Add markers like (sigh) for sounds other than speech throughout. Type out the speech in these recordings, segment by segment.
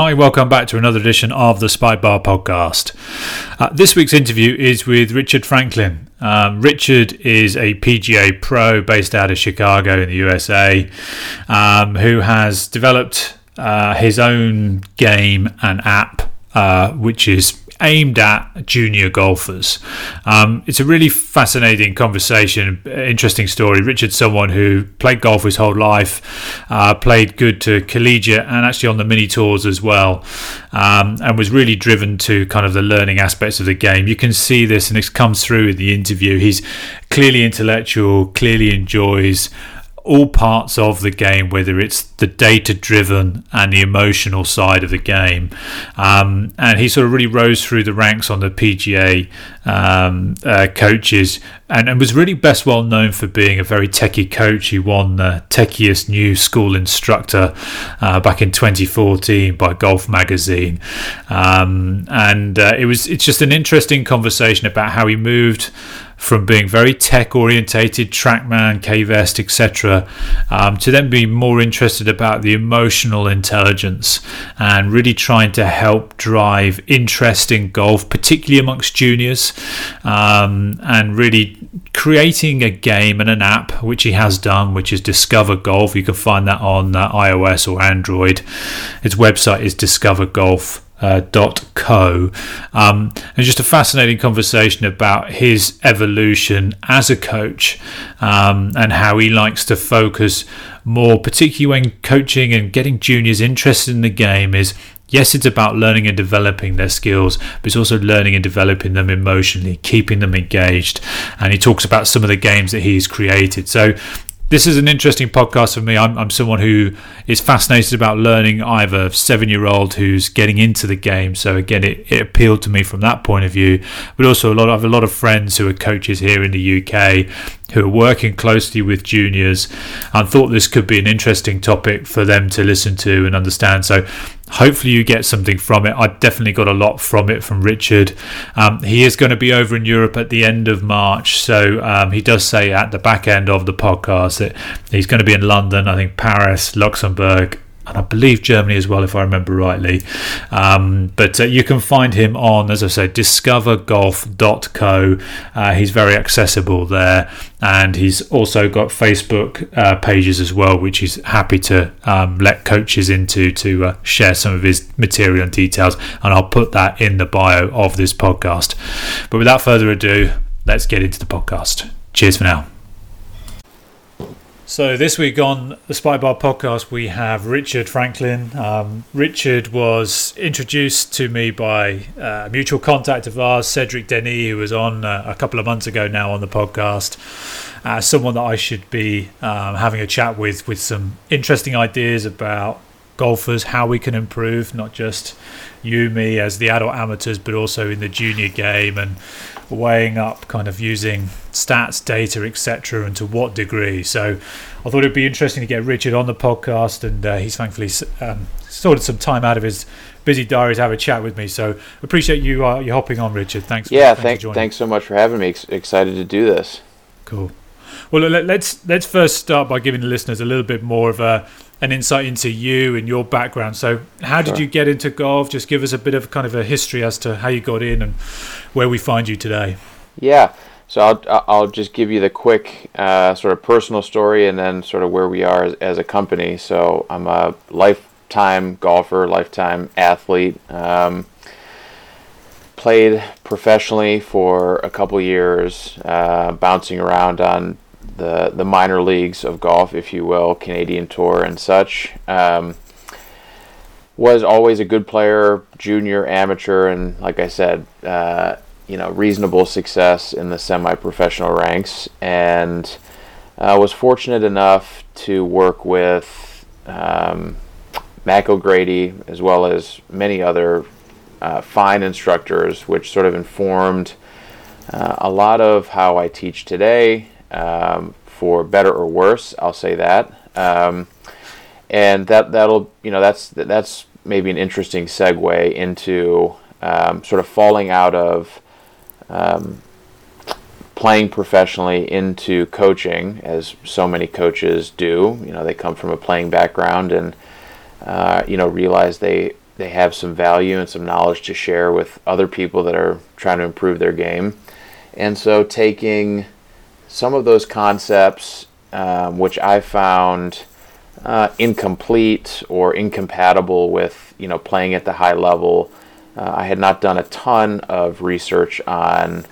Hi, welcome back to another edition of the Spy Bar podcast. Uh, this week's interview is with Richard Franklin. Um, Richard is a PGA pro based out of Chicago in the USA um, who has developed uh, his own game and app, uh, which is aimed at junior golfers. Um, it's a really fascinating conversation, interesting story. Richard's someone who played golf his whole life, uh, played good to collegiate and actually on the mini tours as well, um, and was really driven to kind of the learning aspects of the game. You can see this, and it comes through in the interview. He's clearly intellectual, clearly enjoys all parts of the game, whether it's the data driven and the emotional side of the game. Um, and he sort of really rose through the ranks on the PGA um, uh, coaches and, and, was really best well known for being a very techie coach. He won the techiest new school instructor uh, back in 2014 by Golf Magazine. Um, and uh, it was it's just an interesting conversation about how he moved from being very tech orientated, TrackMan, KVest, etc., um, to then be more interested about the emotional intelligence and really trying to help drive interest in golf, particularly amongst juniors, um, and really creating a game and an app, which he has done, which is Discover Golf. You can find that on uh, iOS or Android. His website is Discover Golf uh, dot co. Um, and just a fascinating conversation about his evolution as a coach um, and how he likes to focus more particularly when coaching and getting juniors interested in the game is yes it's about learning and developing their skills but it's also learning and developing them emotionally keeping them engaged. And he talks about some of the games that he's created. So this is an interesting podcast for me. I'm, I'm someone who is fascinated about learning. I have a seven year old who's getting into the game. So, again, it, it appealed to me from that point of view. But also, a lot, I have a lot of friends who are coaches here in the UK who are working closely with juniors and thought this could be an interesting topic for them to listen to and understand. So, hopefully you get something from it. I definitely got a lot from it from Richard. Um, he is going to be over in Europe at the end of March, so um, he does say at the back end of the podcast that he's going to be in London, I think Paris, Luxembourg, and I believe Germany as well, if I remember rightly. Um, but uh, you can find him on, as I said, discovergolf.co. Uh, he's very accessible there, and he's also got Facebook uh, pages as well, which he's happy to um, let coaches into to uh, share some of his material and details. And I'll put that in the bio of this podcast. But without further ado, let's get into the podcast. Cheers for now. So this week on the Spy Bar podcast, we have Richard Franklin. Um, Richard was introduced to me by uh, a mutual contact of ours, Cedric Denis, who was on uh, a couple of months ago now on the podcast. Uh, someone that I should be um, having a chat with, with some interesting ideas about golfers, how we can improve, not just you, me, as the adult amateurs, but also in the junior game and weighing up kind of using stats, data, etc., and to what degree. So I thought it'd be interesting to get Richard on the podcast, and uh, he's thankfully um, sorted some time out of his busy diary to have a chat with me. So appreciate you uh, you hopping on, Richard. Thanks. Yeah, for, thanks. Thanks so much for having me. excited to do this. Cool. Well, let's let's first start by giving the listeners a little bit more of a an insight into you and your background. So, how did you get into golf? Just give us a bit of kind of a history as to how you got in and where we find you today. Yeah. So I'll I'll just give you the quick uh, sort of personal story and then sort of where we are as, as, a company. So I'm a lifetime golfer, lifetime athlete. Um, played professionally for a couple years, uh, bouncing around on the the minor leagues of golf, if you will, Canadian Tour and such. Um, was always a good player, junior, amateur, and like I said, uh, you know, reasonable success in the semi-professional ranks, and uh, was fortunate enough to work with um, Mac O'Grady as well as many other uh, fine instructors, which sort of informed uh, a lot of how I teach today um, for better or worse. I'll say that, um, and that that'll you know that's that's maybe an interesting segue into um, sort of falling out of um, playing professionally into coaching, as so many coaches do. You know, they come from a playing background and uh, you know realize they they have some value and some knowledge to share with other people that are trying to improve their game. And so taking some of those concepts, um, which I found uh, incomplete or incompatible with, you know, playing at the high level. Uh, I had not done a ton of research on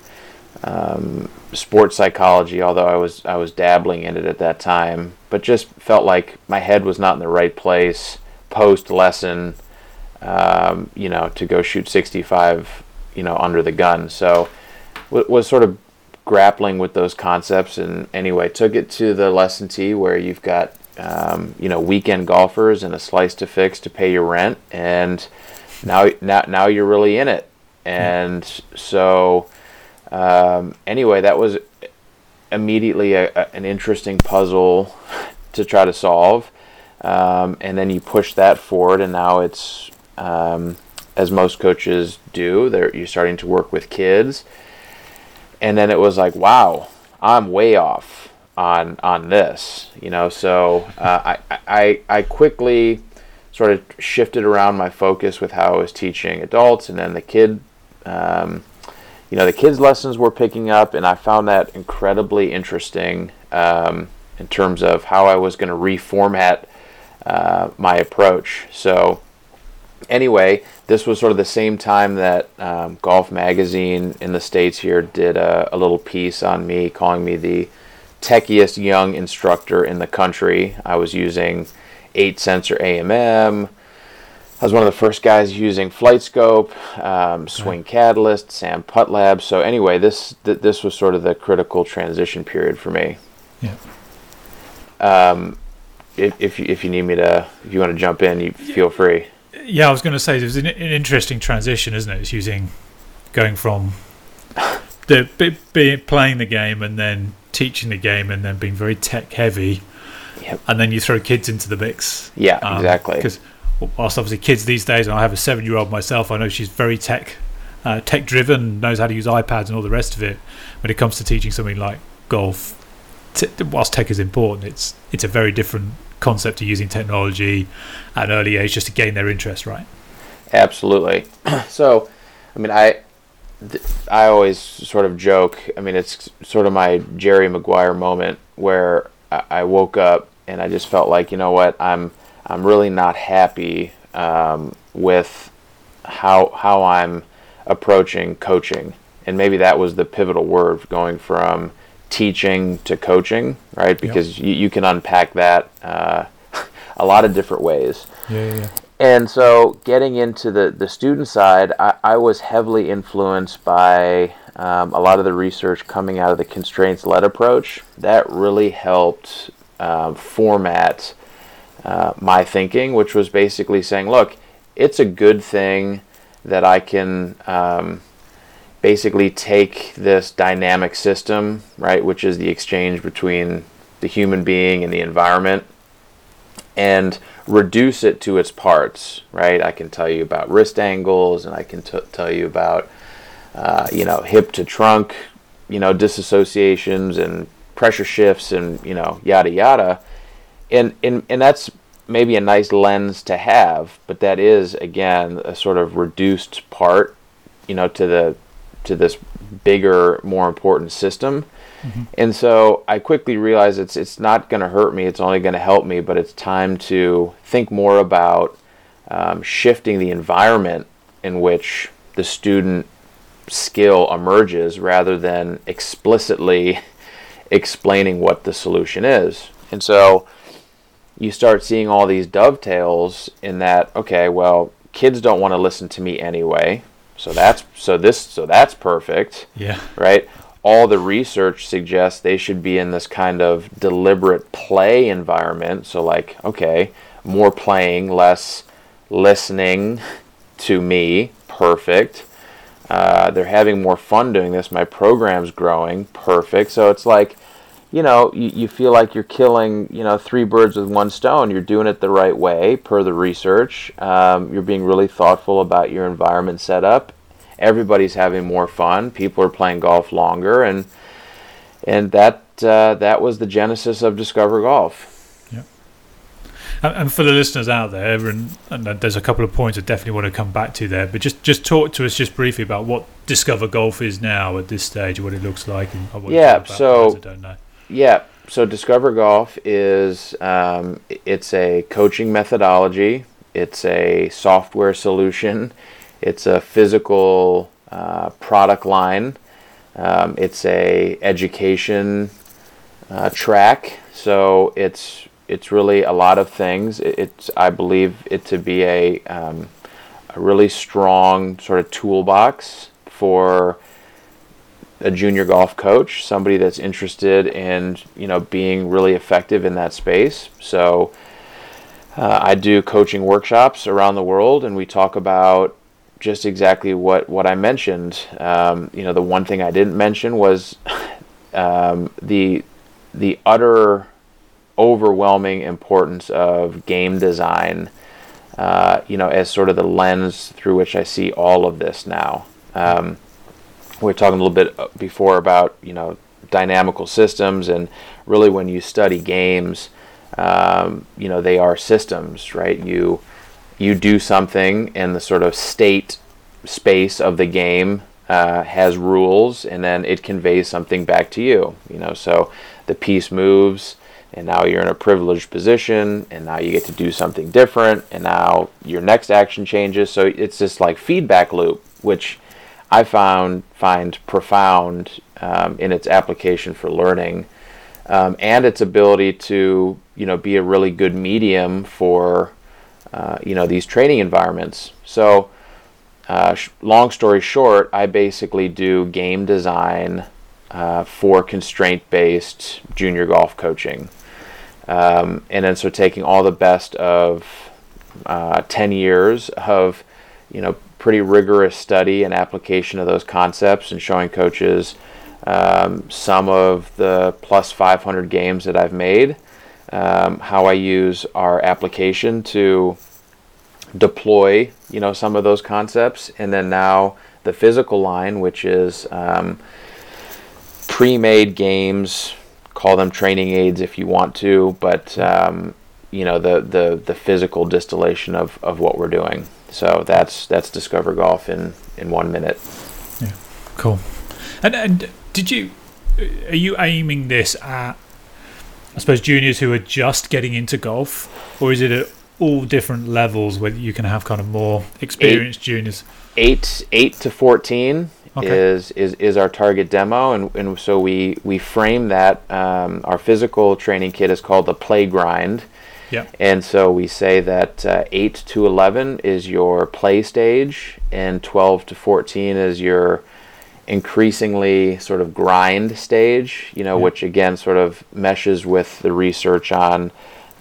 um, sports psychology, although I was I was dabbling in it at that time, but just felt like my head was not in the right place post lesson, um, you know, to go shoot 65, you know, under the gun. So w- was sort of grappling with those concepts, and anyway, took it to the lesson tee where you've got um, you know weekend golfers and a slice to fix to pay your rent, and now now now you're really in it, and so um, anyway, that was immediately a, a, an interesting puzzle to try to solve. Um, and then you push that forward, and now it's um, as most coaches do. They're you're starting to work with kids, and then it was like, wow, I'm way off on on this, you know. So uh, I, I I quickly sort of shifted around my focus with how I was teaching adults, and then the kid. Um, you know, the kids' lessons were picking up, and I found that incredibly interesting um, in terms of how I was going to reformat uh, my approach. So, anyway, this was sort of the same time that um, Golf Magazine in the States here did a, a, little piece on me, calling me the techiest young instructor in the country. I was using 8 sensor AMM. I was one of the first guys using FlightScope, um, Swing right. Catalyst, SAM Putt Lab. So anyway, this th- this was sort of the critical transition period for me. Yeah. Um, if if you, if you need me to, if you want to jump in, you feel free. Yeah, I was going to say there's an, an interesting transition, isn't it? It's using going from (laughs) the be, be, playing the game and then teaching the game and then being very tech heavy, yep. and then you throw kids into the mix. Yeah, um, exactly. Because whilst obviously kids these days, and I have a seven year old myself, I know she's very tech uh, tech driven, knows how to use iPads and all the rest of it. When it comes to teaching something like golf, t- whilst tech is important, it's it's a very different concept to using technology at an early age just to gain their interest, right? Absolutely. (clears throat) so, I mean, I I always sort of joke. I mean, it's sort of my Jerry Maguire moment where I woke up and I just felt like, you know what, I'm I'm really not happy um, with how how I'm approaching coaching, and maybe that was the pivotal word going from teaching to coaching, right? Because yep. you, you can unpack that uh, (laughs) a lot of different ways. Yeah, yeah, And so, getting into the, the student side, I, I was heavily influenced by um, a lot of the research coming out of the constraints led approach. That really helped um, format uh, my thinking, which was basically saying, look, it's a good thing that I can um, basically take this dynamic system, right, which is the exchange between the human being and the environment, and reduce it to its parts, right? I can tell you about wrist angles, and I can t- tell you about, uh, you know, hip to trunk, you know, disassociations and pressure shifts, and you know, yada yada and and and that's maybe a nice lens to have, but that is again a sort of reduced part, you know, to the to this bigger, more important system. Mm-hmm. And so I quickly realized it's it's not going to hurt me. It's only going to help me. But it's time to think more about um, shifting the environment in which the student skill emerges, rather than explicitly (laughs) explaining what the solution is. And so you start seeing all these dovetails in that okay well kids don't want to listen to me anyway so that's so this so that's perfect. Yeah. Right? All the research suggests they should be in this kind of deliberate play environment. So like okay more playing less listening to me. Perfect. Uh, they're having more fun doing this. My program's growing. Perfect. So it's like you know, you, you feel like you're killing, you know, three birds with one stone. You're doing it the right way per the research. Um, you're being really thoughtful about your environment setup. Everybody's having more fun. People are playing golf longer, and and that uh, that was the genesis of Discover Golf. Yeah. And, for the listeners out there, and, and, there's a couple of points I definitely want to come back to there, but just just talk to us just briefly about what Discover Golf is now at this stage, what it looks like, and what yeah. So yeah, so Discover Golf is um, it's a coaching methodology. It's a software solution. It's a physical uh, product line. Um, it's a education uh, track. So it's it's really a lot of things. It's I believe it to be a um, a really strong sort of toolbox for a junior golf coach, somebody that's interested in you know being really effective in that space. So uh, I do coaching workshops around the world, and we talk about just exactly what what I mentioned. Um, you know, the one thing I didn't mention was (laughs) um, the the utter overwhelming importance of game design. Uh, you know, as sort of the lens through which I see all of this now. Um, we were talking a little bit uh, before about you know dynamical systems, and really when you study games, um, you know they are systems, right? You you do something, and the sort of state space of the game uh, has rules, and then it conveys something back to you. You know, so the piece moves, and now you're in a privileged position, and now you get to do something different, and now your next action changes. So it's this like feedback loop, which I found find profound um, in its application for learning, um, and its ability to you know be a really good medium for uh, you know these training environments. So, uh, sh- long story short, I basically do game design uh, for constraint-based junior golf coaching, um, and then so taking all the best of uh, ten years of you know pretty rigorous study and application of those concepts and showing coaches um, some of the plus 500 games that I've made, um, how I use our application to deploy, you know, some of those concepts, and then now the physical line, which is um, pre-made games, call them training aids if you want to, but um, you know the the the physical distillation of of what we're doing. So that's that's Discover Golf in in one minute. Yeah, cool. And and did you are you aiming this at I suppose juniors who are just getting into golf, or is it at all different levels where you can have kind of more experienced eight, juniors? Eight eight to fourteen okay. is is is our target demo, and and so we we frame that. Um, our physical training kit is called the Play Grind yeah. And so we say that uh, 8 to 11 is your play stage, and 12 to 14 is your increasingly sort of grind stage, you know, yeah. which again sort of meshes with the research on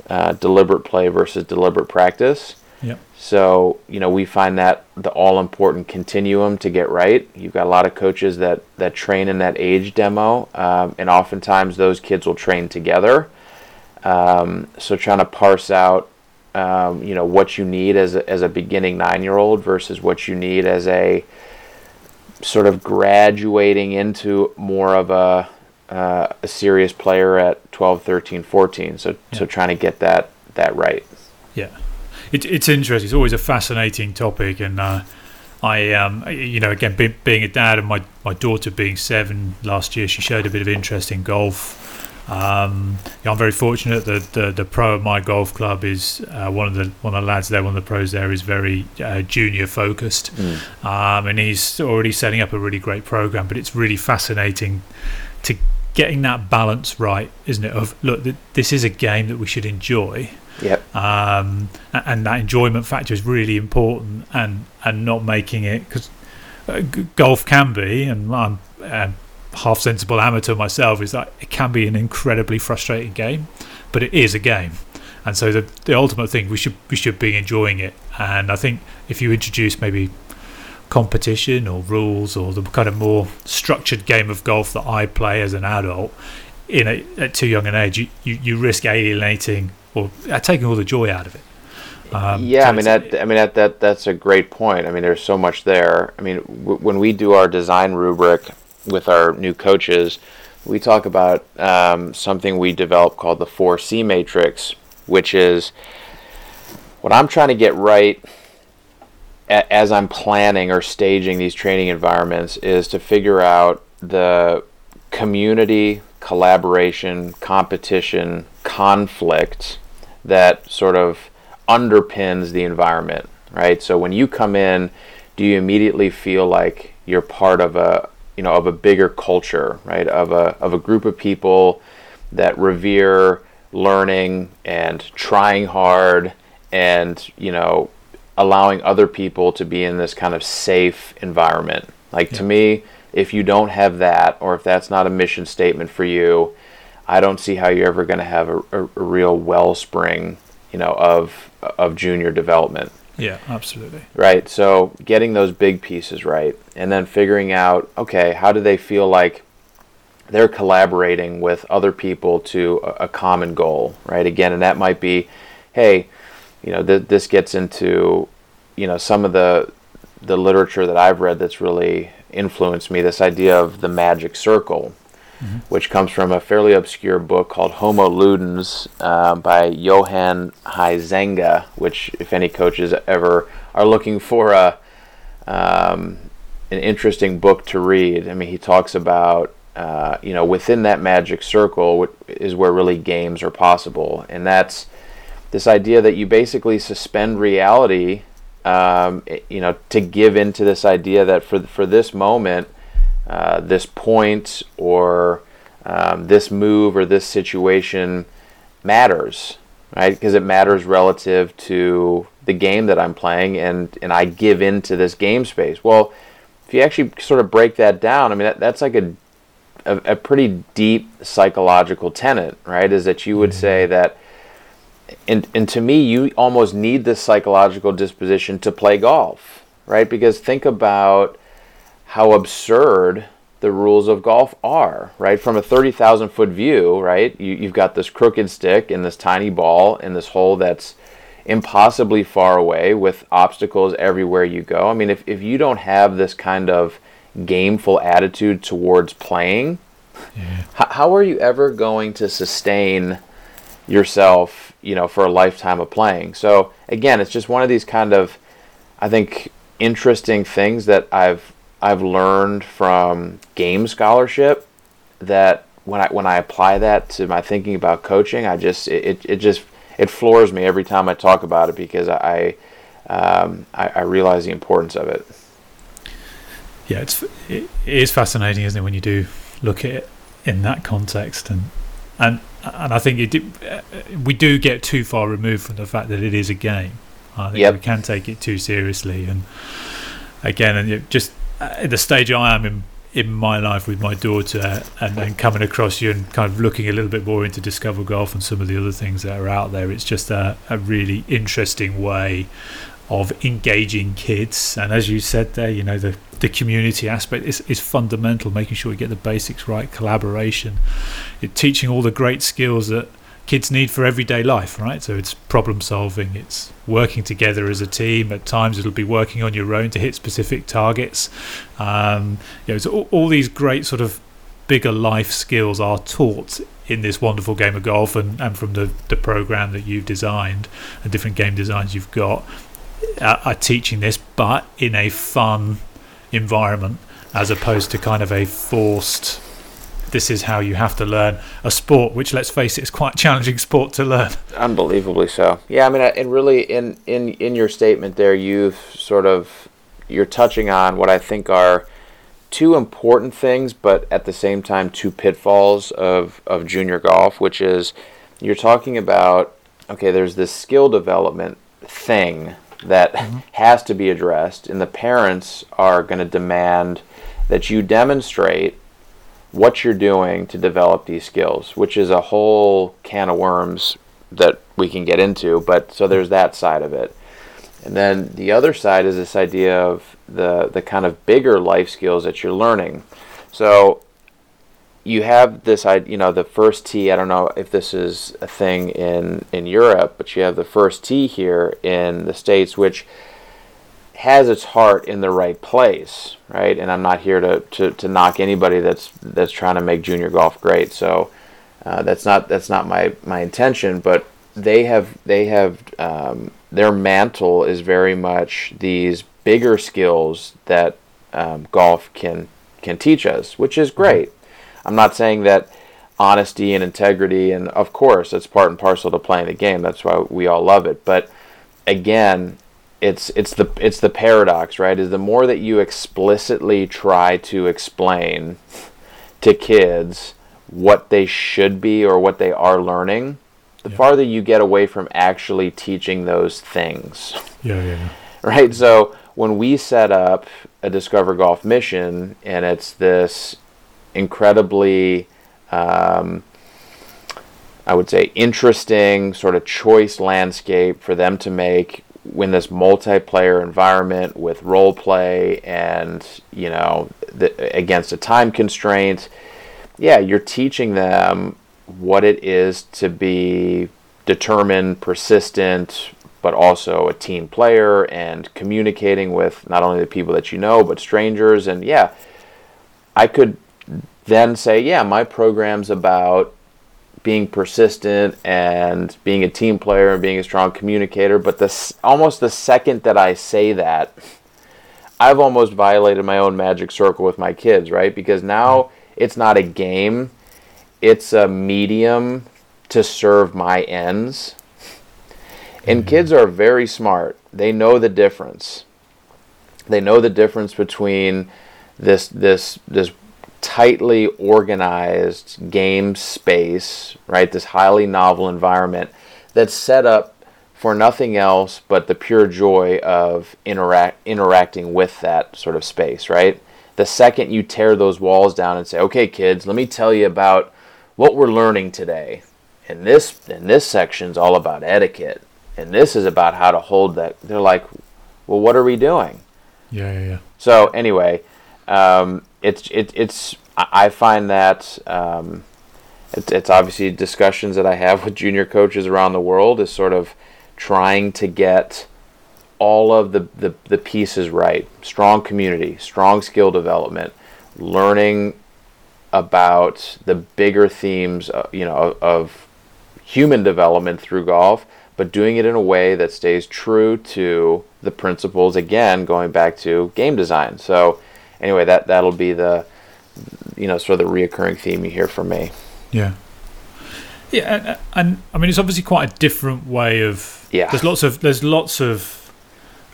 uh, deliberate play versus deliberate practice. Yeah. So, you know, we find that the all important continuum to get right. You've got a lot of coaches that, that train in that age demo, um, and oftentimes those kids will train together um, so trying to parse out, um, you know, what you need as a, as a beginning nine-year-old versus what you need as a sort of graduating into more of a uh, a serious player at 12, 13, 14. So yeah. so trying to get that that right. Yeah, it, it's interesting. It's always a fascinating topic, and uh, I um you know again be, being a dad and my my daughter being seven last year, she showed a bit of interest in golf um, yeah, I'm very fortunate that the, the pro at my golf club is uh, one of the one of the lads there, one of the pros there is very uh, junior focused, mm. um, and he's already setting up a really great program. But it's really fascinating to getting that balance right, isn't it? Of look, th- this is a game that we should enjoy. Yep. Um, and that enjoyment factor is really important, and and not making it because uh, golf can be, and I'm uh, half sensible amateur myself is that it can be an incredibly frustrating game, but it is a game. And so the the ultimate thing we should we should be enjoying it. And I think if you introduce maybe competition or rules or the kind of more structured game of golf that I play as an adult in a, at too young an age, you, you, you risk alienating or uh, taking all the joy out of it. Um, yeah, so I mean that. I mean that, that. That's a great point. I mean, there's so much there. I mean, w- when we do our design rubric, with our new coaches, we talk about um, something we developed called the 4C matrix, which is what I'm trying to get right a- as I'm planning or staging these training environments is to figure out the community collaboration, competition, conflict that sort of underpins the environment, right? So when you come in, do you immediately feel like you're part of a you know of a bigger culture, right? Of a of a group of people that revere learning and trying hard and you know allowing other people to be in this kind of safe environment. Like yeah. to me, if you don't have that or if that's not a mission statement for you, I don't see how you're ever going to have a, a, a real wellspring, you know, of of junior development. Yeah, absolutely. Right. So getting those big pieces right and then figuring out, okay, how do they feel like they're collaborating with other people to a, common goal, right? Again, and that might be, hey, you know, th- this gets into, you know, some of the the literature that I've read that's really influenced me. This idea of the magic circle, mm-hmm. which comes from a fairly obscure book called Homo Ludens uh, by Johan Huizinga, which, if any coaches ever are looking for a um, an interesting book to read, I mean, he talks about uh, you know within that magic circle is where really games are possible, and that's this idea that you basically suspend reality. Um, you know, to give into this idea that for for this moment, uh, this point or um, this move or this situation matters, right? Because it matters relative to the game that I'm playing, and and I give into this game space. Well, if you actually sort of break that down, I mean that, that's like a, a, a pretty deep psychological tenet, right? Is that you would mm-hmm. say that. And, and to me, you almost need this psychological disposition to play golf, right? Because think about how absurd the rules of golf are, right? From a 30,000 foot view, right? You, you've got this crooked stick and this tiny ball in this hole that's impossibly far away with obstacles everywhere you go. I mean, if, if you don't have this kind of gameful attitude towards playing, yeah. h- how are you ever going to sustain yourself, you know, for a lifetime of playing? So again, it's just one of these kind of, I think, interesting things that I've I've learned from game scholarship that when I when I apply that to my thinking about coaching, I just it, it just it floors me every time I talk about it because I um, I, I, realize the importance of it. Yeah, it's it is fascinating, isn't it, when you do look at it in that context and and and I think it uh, we do get too far removed from the fact that it is a game. I think yep. we can take it too seriously, and again, and just at the stage I am in in my life with my daughter and then coming across you and kind of looking a little bit more into discover golf and some of the other things that are out there it's just a, a really interesting way of engaging kids. And as you said there you know the the community aspect is, is fundamental making sure we get the basics right collaboration it, teaching all the great skills that kids need for everyday life, right? So it's problem solving, it's working together as a team. At times, it'll be working on your own to hit specific targets. Um, you know, so all, all, these great sort of bigger life skills are taught in this wonderful game of golf, and, and from the the program that you've designed and different game designs you've got are, are teaching this, but in a fun environment as opposed to kind of a forced this is how you have to learn a sport, which let's face it, is quite a challenging sport to learn. Unbelievably so. Yeah, I mean, and really, in in in your statement there, you've sort of you're touching on what I think are two important things, but at the same time, two pitfalls of of junior golf, which is you're talking about okay, there's this skill development thing that mm-hmm. has to be addressed, and the parents are going to demand that you demonstrate what you're doing to develop these skills, which is a whole can of worms that we can get into. But so there's that side of it. And then the other side is this idea of the, the kind of bigger life skills that you're learning. So you have this, you know, the first tee. I don't know if this is a thing in, in Europe, but you have the first tee here in the States, which has its heart in the right place, right? And I'm not here to, to, to knock anybody that's that's trying to make junior golf great. So uh, that's not that's not my, my intention. But they have they have um, their mantle is very much these bigger skills that um, golf can can teach us, which is great. I'm not saying that honesty and integrity, and of course, it's part and parcel to playing the game. That's why we all love it. But again, it's it's the it's the paradox, right? Is the more that you explicitly try to explain to kids what they should be or what they are learning, the yeah. farther you get away from actually teaching those things. Yeah, yeah, yeah. Right? So when we set up a Discover Golf mission, and it's this incredibly, um, I would say, interesting sort of choice landscape for them to make in this multiplayer environment with role play and you know the, against a time constraint yeah you're teaching them what it is to be determined persistent but also a team player and communicating with not only the people that you know but strangers. And yeah i could then say yeah my program's about being persistent and being a team player and being a strong communicator. But the almost the second that I say that, I've almost violated my own magic circle with my kids, right? Because now it's not a game, it's a medium to serve my ends. And mm-hmm. kids are very smart. They know the difference. They know the difference between this this this tightly organized game space, right? This highly novel environment that's set up for nothing else but the pure joy of interact interacting with that sort of space, right? The second you tear those walls down and say, "Okay, kids, let me tell you about what we're learning today." And this and this section's all about etiquette, and this is about how to hold that. They're like, "Well, what are we doing?" Yeah, yeah, yeah. So anyway, um, it's it, it's I find that um, it's it's obviously discussions that I have (laughs) with junior coaches around the world is sort of trying to get all of the, the, the pieces right. Strong community, strong skill development, learning about the bigger themes, uh, you know, of, of human development through golf, but doing it in a way that stays true to the principles. Again, going back to game design. So anyway, that that'll be the you know sort of the reoccurring theme you hear from me. Yeah. Yeah, and, and I mean it's obviously quite a different way of. Yeah. There's lots of there's lots of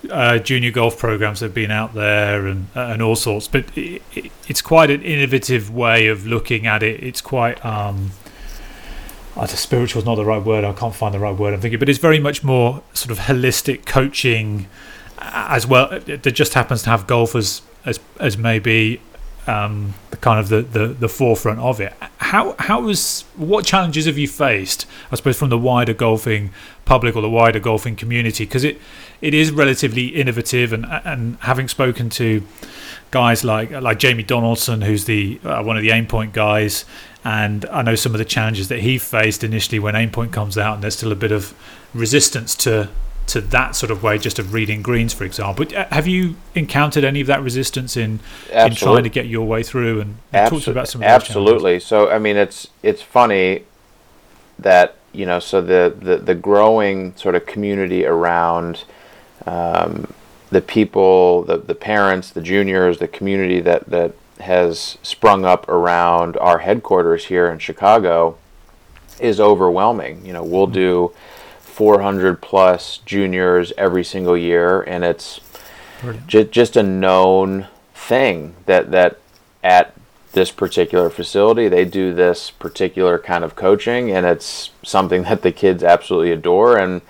uh, junior golf programs that have been out there and and all sorts, but it, it, it's quite an innovative way of looking at it. It's quite um, I just spiritual is not the right word. I can't find the right word. I'm thinking, but it's very much more sort of holistic coaching as well. That just happens to have golf as as, maybe um, the kind of the, the, the forefront of it. How how was what challenges have you faced? I suppose from the wider golfing public or the wider golfing community because it it is relatively innovative and and having spoken to guys like like Jamie Donaldson, who's the uh, one of the Aimpoint guys, and I know some of the challenges that he faced initially when Aimpoint comes out, and there's still a bit of resistance to to that sort of way, just of reading greens, for example. Uh, have you encountered any of that resistance in in trying to get your way through? And, and talk about some absolutely. So I mean, it's it's funny that you know, so the the, the growing sort of community around. Um, the people, the, the parents, the juniors, the community that, that has sprung up around our headquarters here in Chicago is overwhelming. You know, we'll mm-hmm. Do 400 plus juniors every single year, and it's j- just a known thing that that at this particular facility they do this particular kind of coaching, and it's something (laughs) that the kids absolutely adore, and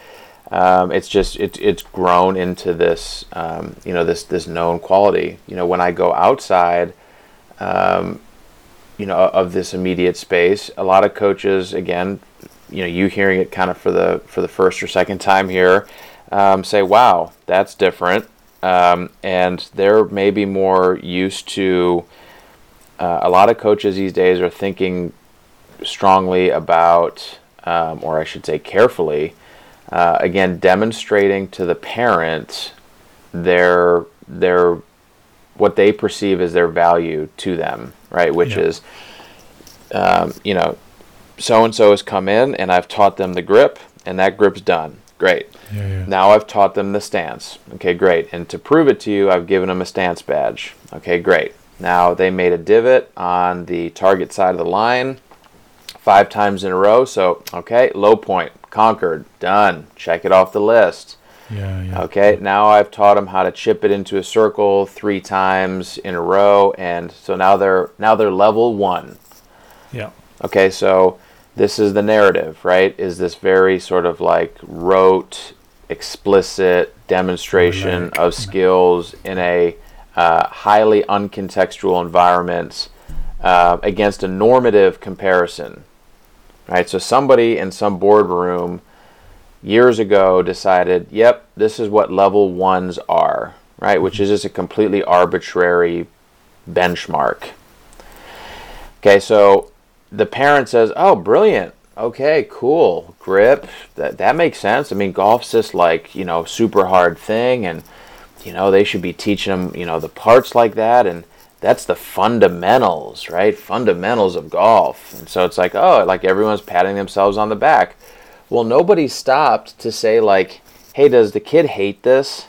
um, it's just it, it's grown into this um, you know this this known quality. You know, when I go outside. Um, you know, of this immediate space. A lot of coaches, again, you know you hearing it kind of for the for the first or second time here um, say wow that's different um, and they're maybe more used to uh, a lot of coaches these days are thinking strongly about um, or i should say carefully uh, again demonstrating to the parent their their what they perceive as their value to them right which yeah. is um, you know so and so has come in and I've taught them the grip and that grip's done. Great. Yeah, yeah. Now I've taught them the stance. Okay, great. And to prove it to you, I've given them a stance badge. Okay, great. Now they made a divot on the target side of the line five times in a row. So, okay, low point, conquered, done. Check it off the list. Yeah, yeah. Okay, now I've taught them how to chip it into a circle three times in a row, and so now they're now they're level one. Yeah. Okay, so this is the narrative, right? Is this very sort of like rote, explicit demonstration of skills in a uh, highly uncontextual environment uh, against a normative comparison, right? So somebody in some boardroom years ago decided, yep, this is what level ones are, right? Which is just a completely arbitrary benchmark. Okay, so the parent says, "Oh, brilliant. Okay, cool. Grip. That that makes sense. I mean, golf's just like you know super hard thing, and you know they should be teaching them you know the parts like that, and that's the fundamentals, right? Fundamentals of golf. And so it's like, oh, like everyone's patting themselves on the back. Well, nobody stopped to say like, hey, does the kid hate this?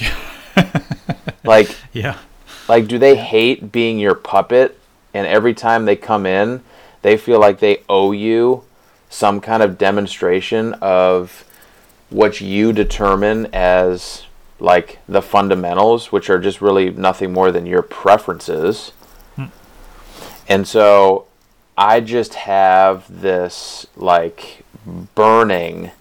(laughs) like Yeah. like, do they hate being your puppet? And every time they come in, they feel like they owe you some kind of demonstration of what you determine as like the fundamentals, which are just really nothing more than your preferences. And so I just have this like burning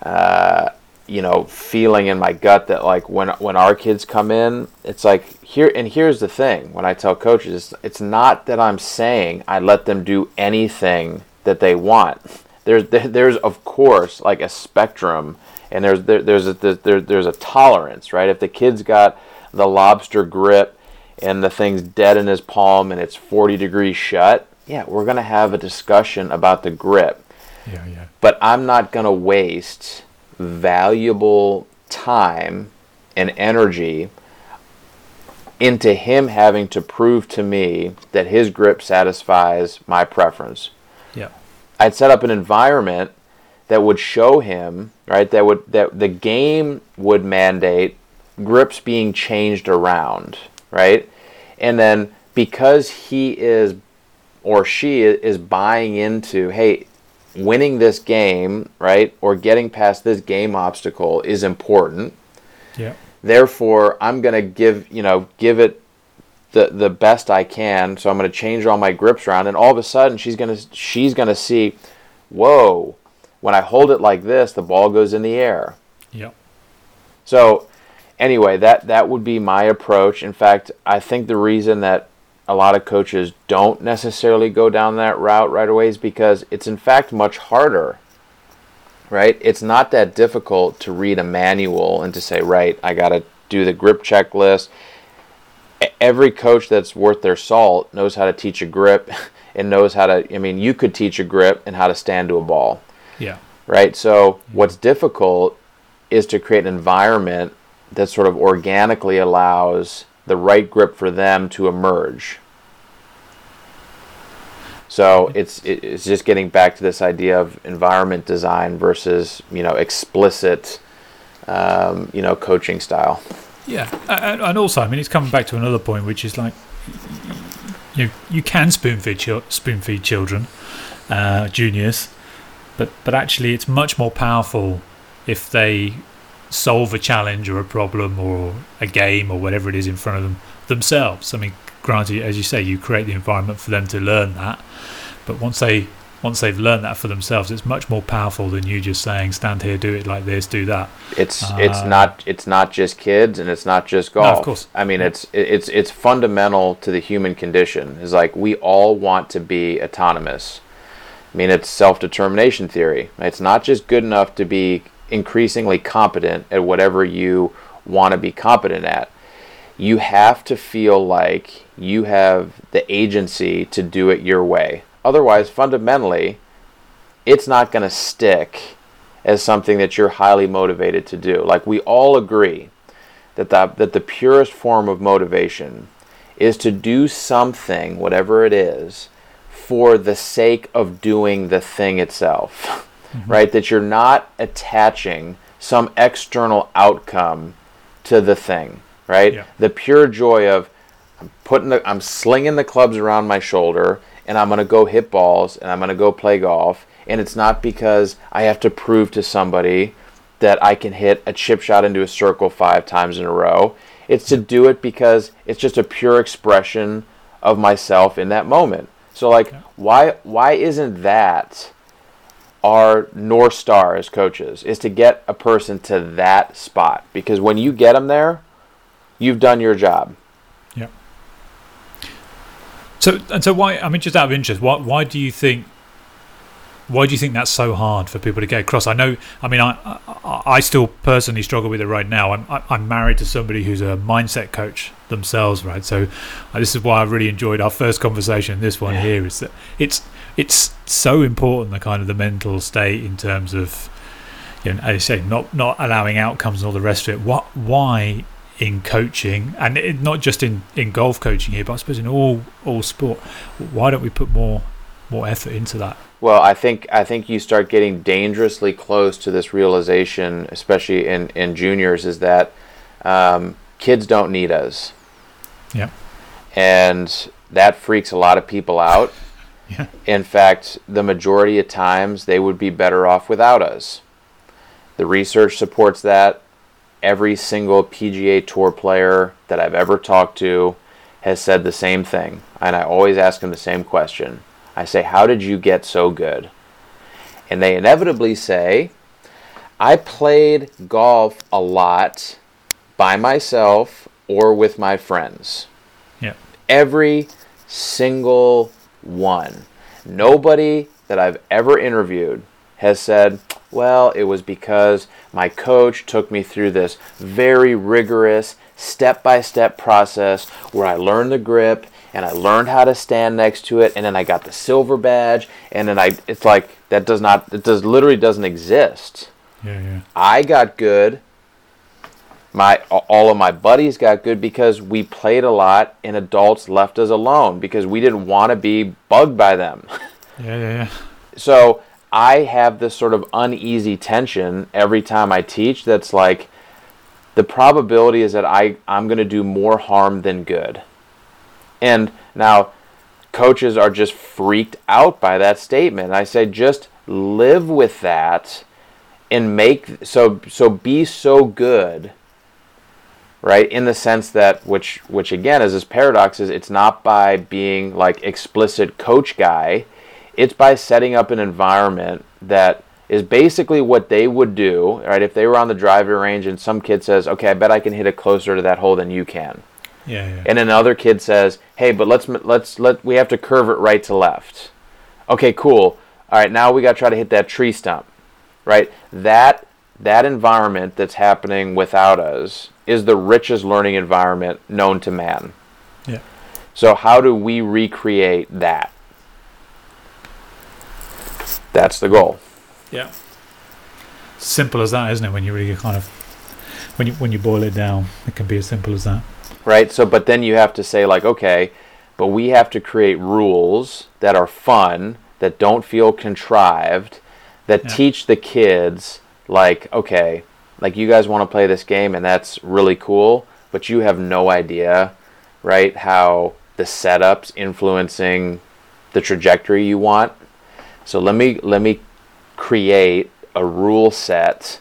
uh, you know feeling in my gut that like when when our kids come in it's like here and here's the thing when i tell coaches it's, it's not that i'm saying i let them do anything that they want. There's there's of course like a spectrum and there's there, there's a there, there's a tolerance right? If the kid's got the lobster grip and the thing's dead in his palm and it's 40 degrees shut yeah we're going to have a discussion about the grip. Yeah, yeah. but I'm not going to waste valuable time and energy into him having to prove to me that his grip satisfies my preference. Yeah. I'd set up an environment that would show him, right, that would that the game would mandate grips being changed around, right? And then because he is or she is buying into, hey, winning this game, right, or getting past this game obstacle is important. Yeah. Therefore, I'm going to give, you know, give it the the best I can. So I'm going to change all my grips around and all of a sudden she's going to she's going to see, "Whoa, when I hold it like this, the ball goes in the air." Yeah. So, anyway, that that would be my approach. In fact, I think the reason that a lot of coaches don't necessarily go down that route right away is because it's in fact much harder. Right? It's not that difficult to read a manual and to say, "Right, I got to do the grip checklist." Every coach that's worth their salt knows how to teach a grip (laughs) and knows how to I mean, you could teach a grip and how to stand to a ball Yeah. right? So what's difficult is to create an environment that sort of organically allows the right grip for them to emerge. So it's it's just getting back to this idea of environment design versus you know explicit um, you know coaching style. Yeah, and, also, I mean, it's coming back to another point, which is like, you you can spoon feed spoon feed children, uh, juniors, but but actually, it's much more powerful if they solve a challenge or a problem or a game or whatever it is in front of them themselves. I mean, granted, as you say, you create the environment for them to learn that, but once they once they've learned that for themselves, it's much more powerful than you just saying, "Stand here, do it like this, do that." It's it's Ah. not it's not just kids and it's not just golf. of course. I mean it's it's it's fundamental to the human condition. Is like we all want to be autonomous. I mean it's self-determination theory. It's not just good enough to be increasingly competent at whatever you want to be competent at. You have to feel like you have the agency to do it your way. Otherwise, fundamentally, it's not going to stick as something that you're highly motivated to do. Like we all agree that the, that the purest form of motivation is to do something, whatever it is, for the sake of doing the thing itself. (laughs) mm-hmm. right? That you're not attaching some external outcome to the thing, right? Yeah. The pure joy of I'm putting the I'm slinging the clubs around my shoulder and I'm going to go hit balls and I'm going to go play golf and it's not because I have to prove to somebody that I can hit a chip shot into a circle 5 times in a row. It's to do it because it's just a pure expression of myself in that moment. So like yeah. why why isn't that our north star as coaches is to get a person to that spot because when you get them there, you've done your job. Yeah. So and so why I mean just out of interest, why why do you think why do you think that's so hard for people to get across? I know. I mean, I I, I still personally struggle with it right now. I'm I, I'm married to somebody who's a mindset coach themselves, right? So uh, this is why I really enjoyed our first conversation. This one yeah. here is that it's it's so important the kind of the mental state in terms of you know, as I say, not not allowing outcomes and all the rest of it. What why in coaching and it, not just in, in golf coaching here, but I suppose in all all sport, why don't we put more more effort into that? Well, I think I think you start getting dangerously close to this realization, especially in in juniors, is that um, kids don't need us. Yeah. And that freaks a lot of people out. (laughs) yeah. In fact, the majority of times they would be better off without us. The research supports that. Every single PGA Tour player that I've ever talked to has said the same thing. And I always ask them the same question I say, How did you get so good? And they inevitably say, I played golf a lot by myself or with my friends. Yeah. Every single one. Nobody that I've ever interviewed has said, well, it was because my coach took me through this very rigorous step by step process where I learned the grip and I learned how to stand next to it and then I got the silver badge and then I it's like that does not it does literally doesn't exist. Yeah, yeah. I got good. My all of my buddies got good because we played a lot and adults left us alone because we didn't want to be bugged by them. Yeah, yeah, yeah. So I have this sort of uneasy tension every time I teach that's like the probability is that I, I'm going to do more harm than good. And now coaches are just freaked out by that statement. I say just live with that and make so so be so good right in the sense that which which again is this paradox is it's not by being like explicit coach guy it's by setting up an environment that is basically what they would do right if they were on the driving range and some kid says okay i bet i can hit it closer to that hole than you can yeah, yeah. And another kid says, "Hey, but let's let's let we have to curve it right to left." Okay, cool. All right, now we got to try to hit that tree stump. Right? That that environment that's happening without us is the richest learning environment known to man. Yeah. So how do we recreate that? That's the goal. Yeah. Simple as that, isn't it? When you really kind of when you when you boil it down, it can be as simple as that right? So, but then you have to say, like, okay, but we have to create rules that are fun, that don't feel contrived, that yeah. teach the kids, like, okay, like you guys want to play this game and that's really cool, but you have no idea, right, how the setup's influencing the trajectory you want. So let me let me create a rule set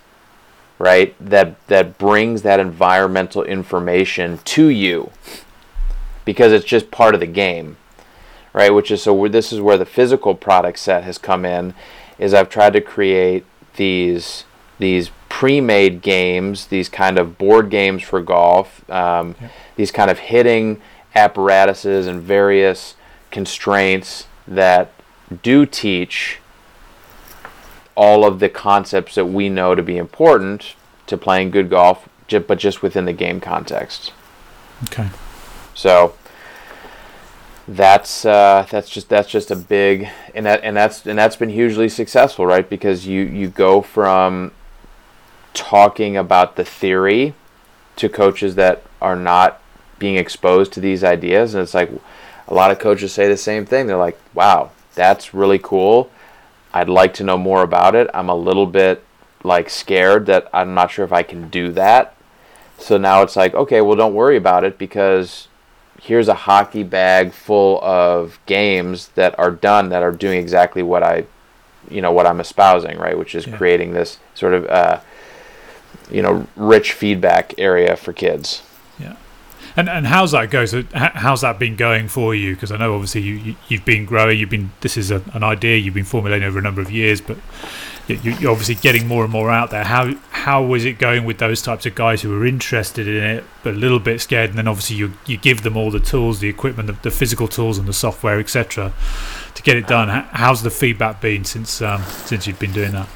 right? That that brings that environmental information to you because it's just part of the game, right? Which is so this is where the physical product set has come in. Is I've tried to create these these pre-made games, these kind of board games for golf, um, yeah. these kind of hitting apparatuses and various constraints that do teach all of the concepts that we know to be important to playing good golf, but just within the game context. Okay. So that's uh, that's just that's just a big and that and that's and that's been hugely successful, right? Because you you go from talking about the theory to coaches that are not being exposed to these ideas, and it's like a lot of coaches say the same thing. They're like, "Wow, that's really cool." I'd like to know more about it. I'm a little bit like scared that I'm not sure if I can do that. So now it's like, okay, well, don't worry about it because here's a hockey bag full of games that are done that are doing exactly what I, you know, what I'm espousing, right? Which is yeah. creating this sort of, uh, you know, rich feedback area for kids. Yeah. And and how's that go? So how's that been going for you? Because I know obviously you, you have been growing. You've been this is a, an idea you've been formulating over a number of years, but you're obviously getting more and more out there. How how was it going with those types of guys who were interested in it but a little bit scared? And then obviously you you give them all the tools, the equipment, the, the physical tools, and the software, etc., to get it done. How's the feedback been since um, since you've been doing that?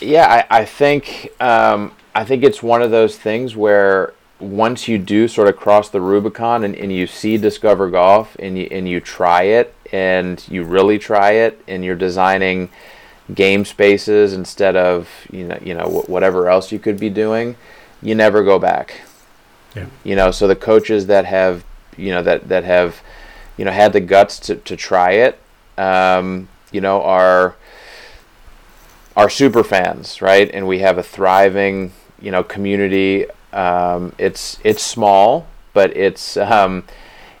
Yeah, I, I think um, I think it's one of those things where once you do sort of cross the Rubicon and, and you see Discover Golf and you and you try it and you really try it and you're designing game spaces instead of you know you know whatever else you could be doing, you never go back. Yeah. You know, so the coaches that have you know that that have you know had the guts to, to try it, um, you know, are are super fans, right? And we have a thriving you know community. Um, it's it's small, but it's um,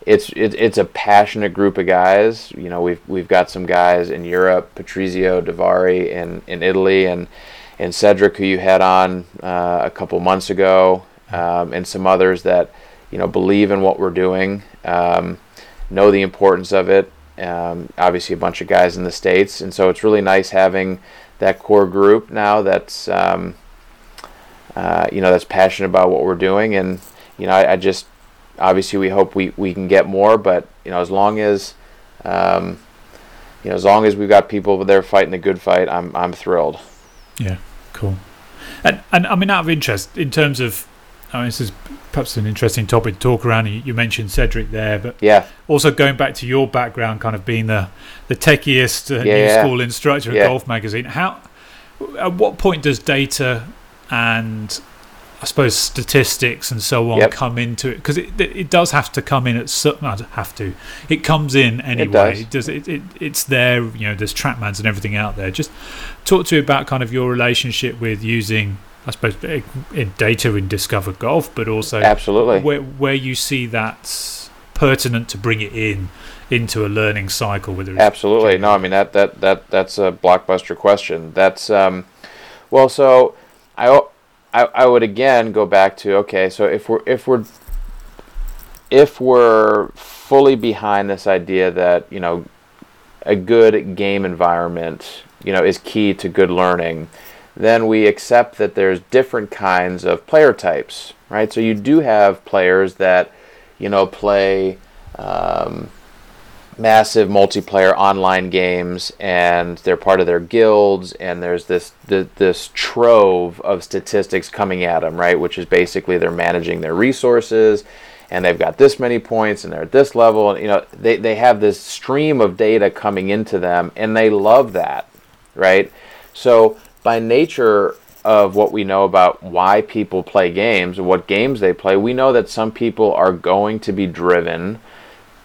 it's it, it's a passionate group of guys. You know, we've we've got some guys in Europe, Patrizio Davari in in Italy, and and Cedric, who you had on uh, a couple months ago, um, and some others that you know believe in what we're doing, um, know the importance of it. Um, obviously, a bunch of guys in the states, and so it's really nice having that core group now. That's um, uh, you know that's passionate about what we're doing, and you know I, I just obviously we hope we, we can get more, but you know as long as um, you know as long as we've got people there fighting the good fight, I'm I'm thrilled. Yeah, cool. And and I mean out of interest in terms of I mean, this is perhaps an interesting topic to talk around. You, you mentioned Cedric there, but yeah, also going back to your background, kind of being the the techiest uh, yeah, new yeah. school instructor at Golf Magazine. How at what point does data and I suppose statistics and so on yep. come into it because it, it does have to come in at certain. I have to. It comes in anyway. It does. It does. It, it, it's there. You know, there's TrackMans and everything out there. Just talk to you about kind of your relationship with using, I suppose, in data in Discover Golf, but also absolutely where where you see that pertinent to bring it in into a learning cycle. Whether absolutely no, I mean that that that that's a blockbuster question. That's um, well, so I I, I would again go back to okay, so if we're if we're if we're fully behind this idea that you know a good game environment you know is key to good learning, then we accept that there's different kinds of player types, right? So you do have players that you know play. Um, massive multiplayer online games and they're part of their guilds and there's this this trove of statistics coming at them right which is basically they're managing their resources and they've got this many points and they're at this level and you know they, they have this stream of data coming into them and they love that right? So by nature of what we know about why people play games what games they play we know that some people are going to be driven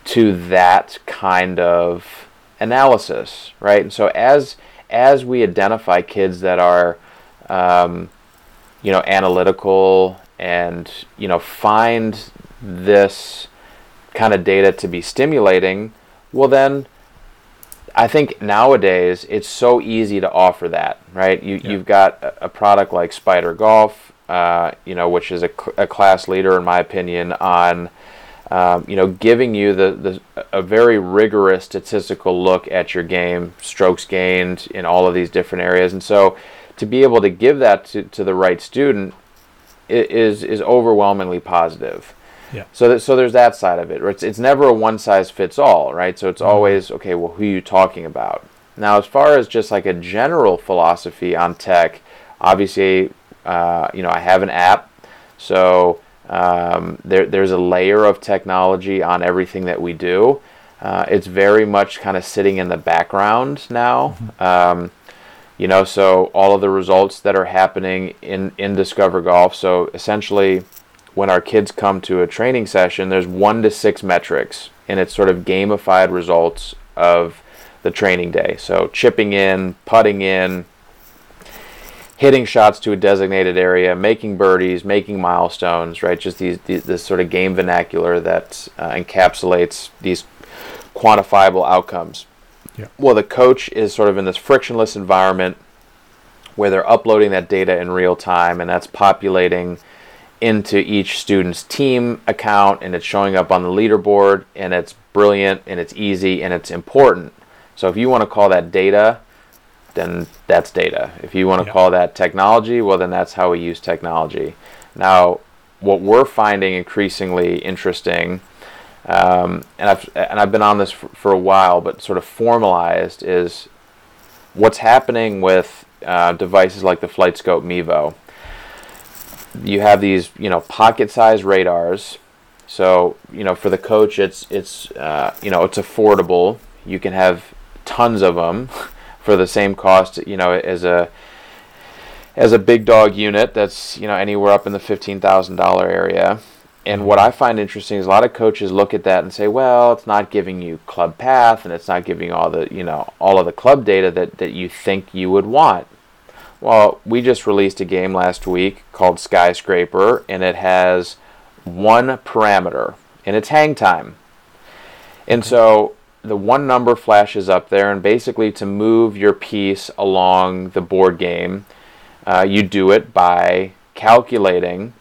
to that kind of analysis, right? And so as as we identify kids that are, um, you know, analytical and you know find this kind of data to be stimulating, well then. I think nowadays it's so easy to offer that, right? You, yeah. You've got a product like Spider Golf, uh, you know, which is a, a class leader, in my opinion, on um, you know, giving you the, the a very rigorous statistical look at your game, strokes gained in all of these different areas, and so to be able to give that to, to the right student is is overwhelmingly positive. Yeah. So that, so there's that side of it. It's it's never a one size fits all, right? So it's mm-hmm. always okay. Well, who are you talking about? Now, as far as just like a general philosophy on tech, obviously, uh, you know, I have an app, so um, there, there's a layer of technology on everything that we do. Uh, it's very much kind of sitting in the background now. Mm-hmm. Um, you know, so all of the results that are happening in, in Discover Golf. So essentially, when our kids come to a training session, there's one to six metrics, and it's sort of gamified results of the training day. So chipping in, putting in, hitting shots to a designated area, making birdies, making milestones, right? Just these, these this sort of game vernacular that uh, encapsulates these quantifiable outcomes. Yeah. Well, the coach is sort of in this frictionless environment where they're uploading that data in real time and that's populating into each student's team account and it's showing up on the leaderboard and it's brilliant and it's easy and it's important. So if you want to call that data, then that's data. If you want to Yeah. call that technology, well, then that's how we use technology. Now, what we're finding increasingly interesting, um, and I've and I've been on this for, for a while, but sort of formalized is what's happening with uh, devices like the FlightScope Mevo. You have these, you know, pocket-sized radars. So, you know, for the coach, it's it's uh, you know it's affordable. You can have tons of them (laughs) for the same cost, you know, as a as a big dog unit that's you know anywhere up in the fifteen thousand dollar area. And what I find interesting is a lot of coaches look at that and say, well, it's not giving you club path and it's not giving all the you know all of the club data that, that you think you would want. Well, we just released a game last week called Skyscraper, and it has one parameter, and it's hang time. And so the one number flashes up there, and basically to move your piece along the board game, uh, you do it by calculating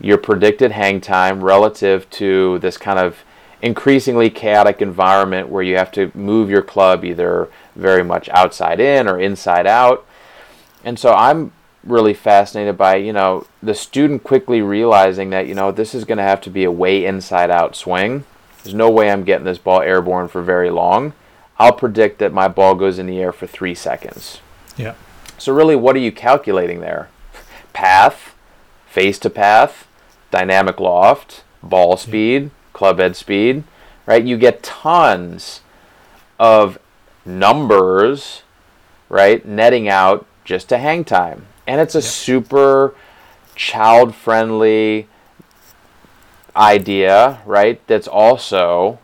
your predicted hang time relative to this kind of increasingly chaotic environment where you have to move your club either very much outside in or inside out. And so I'm really fascinated by, you know, the student quickly realizing that, you know, this is going to have to be a way inside out swing. There's no way I'm getting this ball airborne for very long. I'll predict that my ball goes in the air for three seconds. Yeah. So, really, what are you calculating there? (laughs) Path, face to path, dynamic loft, ball speed, club head speed, right? You get tons of numbers, right? Netting out just to hang time. And it's a super child friendly idea, right? That's also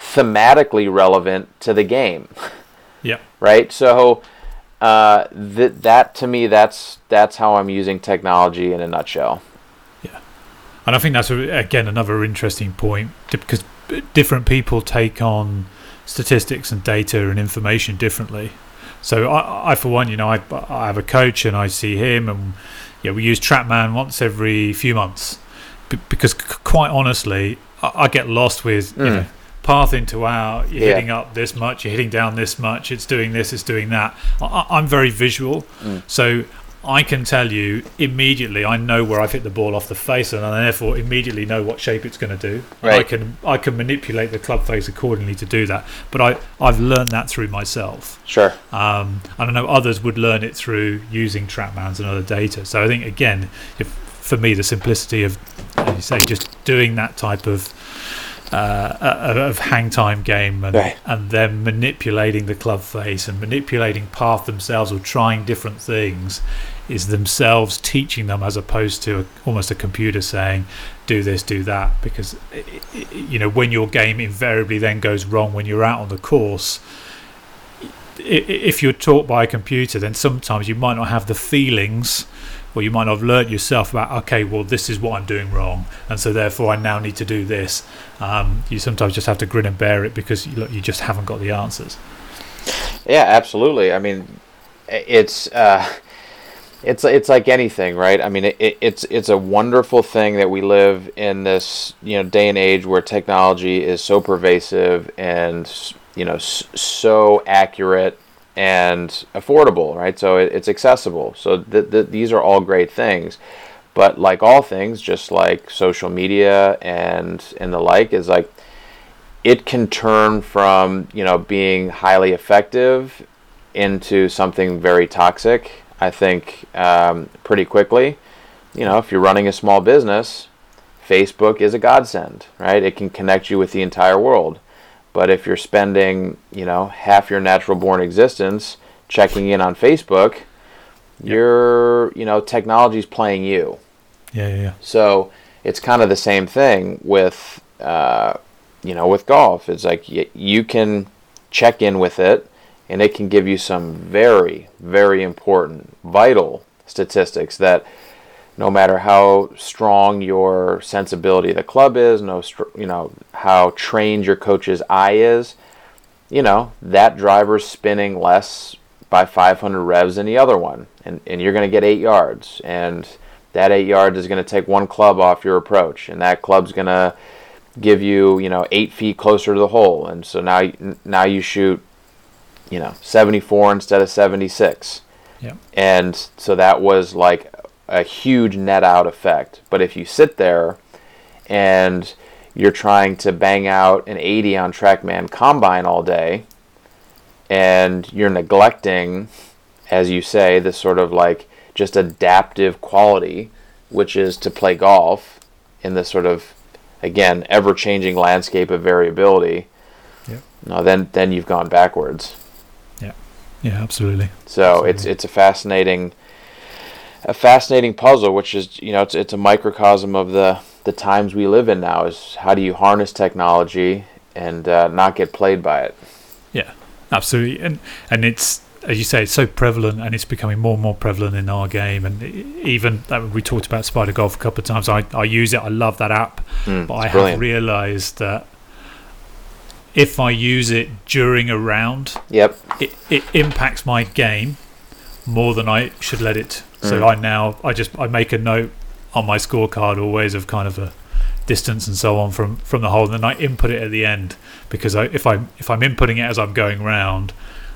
thematically relevant to the game (laughs) Yeah. right? So uh, th- that to me, that's that's how I'm using technology in a nutshell. Yeah, and I think that's a, again another interesting point because different people take on statistics and data and information differently. So I, I for one, you know, I, I have a coach and I see him, and yeah, we use TrackMan once every few months B- because c- quite honestly, I, I get lost with you Mm. know path into out. You're Yeah. hitting up this much, you're hitting down this much. It's doing this, it's doing that. I, I'm very visual, Mm. so I can tell you immediately. I know where I've hit the ball off the face, and I therefore immediately know what shape it's going to do. And I can I can manipulate the club face accordingly to do that. But I I've learned that through myself. Sure. Um, and I know others would learn it through using TrackMans and other data. So I think again, if, for me, the simplicity of, as you say, just doing that type of uh, of hang time game and, Right. and then manipulating the club face and manipulating path themselves or trying different things is themselves teaching them as opposed to a, almost a computer saying do this do that because you know when your game invariably then goes wrong when you're out on the course if you're taught by a computer, then sometimes you might not have the feelings, or you might not have learnt yourself about, okay, well, this is what I'm doing wrong, and so therefore I now need to do this. Um, you sometimes just have to grin and bear it because you, look, you just haven't got the answers. Yeah, absolutely. I mean, it's uh, it's it's like anything, right? I mean, it, it's it's a wonderful thing that we live in this you know day and age where technology is so pervasive and you know so accurate and affordable, right? So it, it's accessible. So th- th- these are all great things. But like all things, just like social media and and the like, is like it can turn from you know being highly effective into something very toxic. I think um, pretty quickly. You know, if you're running a small business, Facebook is a godsend, right? It can connect you with the entire world. But if you're spending, you know, half your natural born existence checking in on Facebook, you're, you know, technology's playing you. Yeah, yeah, yeah. So it's kind of the same thing with, uh, you know, with golf. It's like y- you can check in with it, and it can give you some very, very important, vital statistics that no matter how strong your sensibility of the club is, no, you know, how trained your coach's eye is, you know, that driver's spinning less by 500 revs than the other one, and, and you're going to get eight yards. And that eight yards is going to take one club off your approach, and that club's going to give you, you know, eight feet closer to the hole. And so now, now you shoot, you know, 74 instead of 76. Yeah. And so that was like a huge net out effect. But if you sit there and you're trying to bang out an 80 on TrackMan Combine all day, and you're neglecting, as you say, this sort of like just adaptive quality, which is to play golf in this sort of, again, ever changing landscape of variability. Yeah. No, then then you've gone backwards. Yeah. Yeah, absolutely. So absolutely. it's it's a fascinating a fascinating puzzle, which is you know it's it's a microcosm of the the times we live in now. Is how do you harness technology and uh, not get played by it? Yeah, absolutely, and and it's as you say, it's so prevalent, and it's becoming more and more prevalent in our game. And even that we talked about Spider Golf a couple of times. I, I use it. I love that app, mm, but I brilliant. have realised that if I use it during a round, yep, it, it impacts my game more than I should let it. So Mm. I now I just I make a note on my scorecard always of kind of a distance and so on from from the hole, and then I input it at the end because I, if I if I'm inputting it as I'm going round,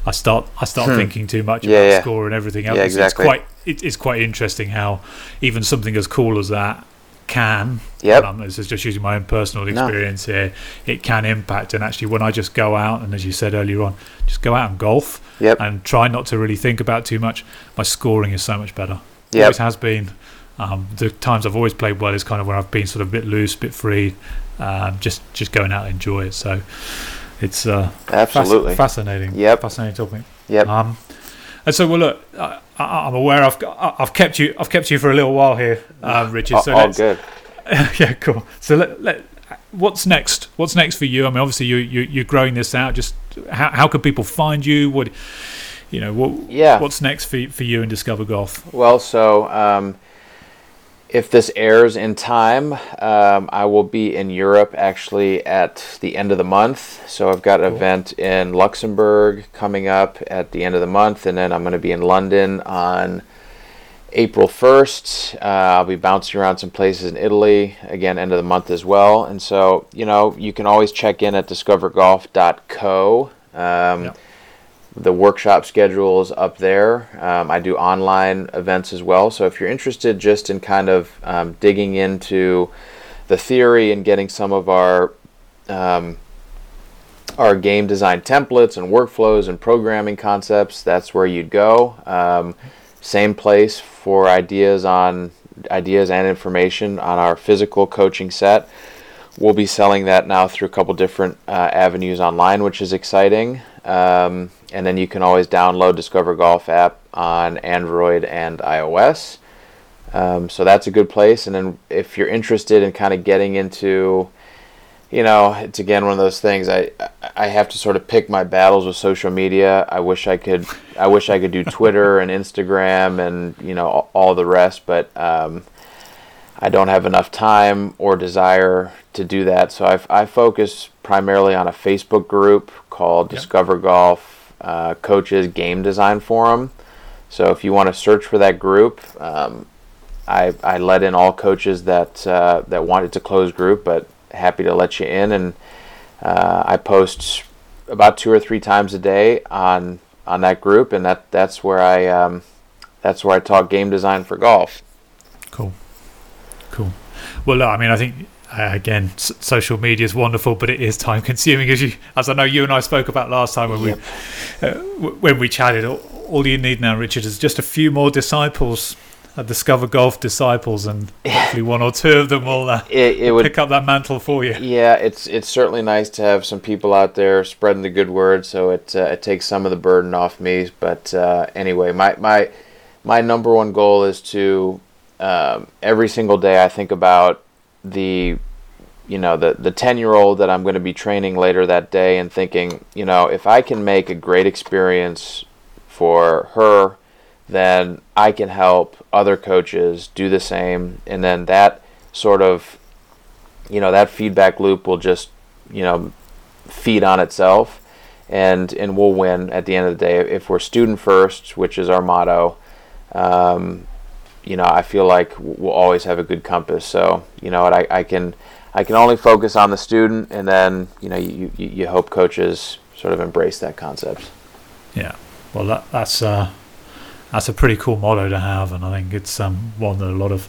I start I start Hmm. thinking too much Yeah, about yeah. score and everything else. Yeah, It's exactly. quite it, it's quite interesting how even something as cool as that can. Yep. and this is just using my own personal No. experience here. It can impact, and actually, when I just go out and, as you said earlier on, just go out and golf Yep. and try not to really think about too much. My scoring is so much better. Yep. Always has been. Um, the times I've always played well is kind of when I've been sort of a bit loose, a bit free, um, just just going out and enjoy it. So it's uh, fasc- Absolutely. fascinating. Yep. fascinating topic. Yep. Um, and so, well, look, I, I, I'm aware I've I've kept you I've kept you for a little while here, um, Richard. all, So let's, good. (laughs) yeah, cool. So let, let what's next? What's next for you? I mean, obviously you, you you're growing this out. Just how how can people find you? What you know? What Yeah. What's next for for you in Discover Golf? Well, so um, if this airs in time, um, I will be in Europe actually at the end of the month. So I've got an Cool. event in Luxembourg coming up at the end of the month, and then I'm going to be in London on April 1st. Uh, I'll be bouncing around some places in Italy, again, end of the month as well. And so, you know, you can always check in at discovergolf.co. Um, Yeah. The workshop schedules up there. Um, I do online events as well. So if you're interested just in kind of um, digging into the theory and getting some of our um, our game design templates and workflows and programming concepts, that's where you'd go. Um, same place for ideas on ideas and information on our physical coaching set. We'll be selling that now through a couple different uh, avenues online, which is exciting. Um, and then you can always download Discover Golf app on Android and iOS. Um, so that's a good place. And then if you're interested in kind of getting into, you know, it's again one of those things. I I have to sort of pick my battles with social media. I wish I could. I wish I could do Twitter and Instagram and you know all, all the rest, but um, I don't have enough time or desire to do that. So I, I focus primarily on a Facebook group called Yep. Discover Golf uh, Coaches Game Design Forum. So if you want to search for that group, um, I, I let in all coaches that uh, that want it's a closed group, but happy to let you in. And uh, I post about two or three times a day on on that group, and that that's where I um, that's where I talk game design for golf. Cool, cool. Well, I mean, I think uh, again, s- social media is wonderful, but it is time consuming, as you, as I know you and I spoke about last time when Yep. Uh, when we chatted. All, all you need now, Richard, is just a few more disciples. Uh, discover golf disciples, and hopefully one or two of them will uh, It, it would pick up that mantle for you. Yeah, it's it's certainly nice to have some people out there spreading the good word, so it uh, it takes some of the burden off me. But uh, anyway, my my my number one goal is to um, every single day I think about the you know the the 10 year old that I'm going to be training later that day and thinking you know if I can make a great experience for her then I can help other coaches do the same. And then that sort of you know that feedback loop will just you know feed on itself and and we'll win at the end of the day. If we're student first which is our motto um, you know I feel like we'll always have a good compass. So you know I, I can I can only focus on the student, and then you know you, you, you hope coaches sort of embrace that concept. Yeah, well that, that's uh, that's a pretty cool motto to have, and I think it's um, one that a lot of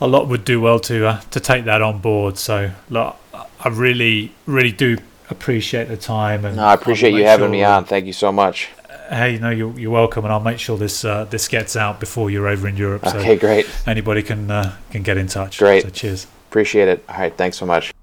a lot would do well to uh, to take that on board. So look, I really really do appreciate the time, and no, I appreciate you having sure me on. Thank you so much. Hey, no, you're, you're welcome, and I'll make sure this uh, this gets out before you're over in Europe. Okay, great. Anybody can uh, can get in touch. Great. So cheers. Appreciate it. All right. Thanks so much.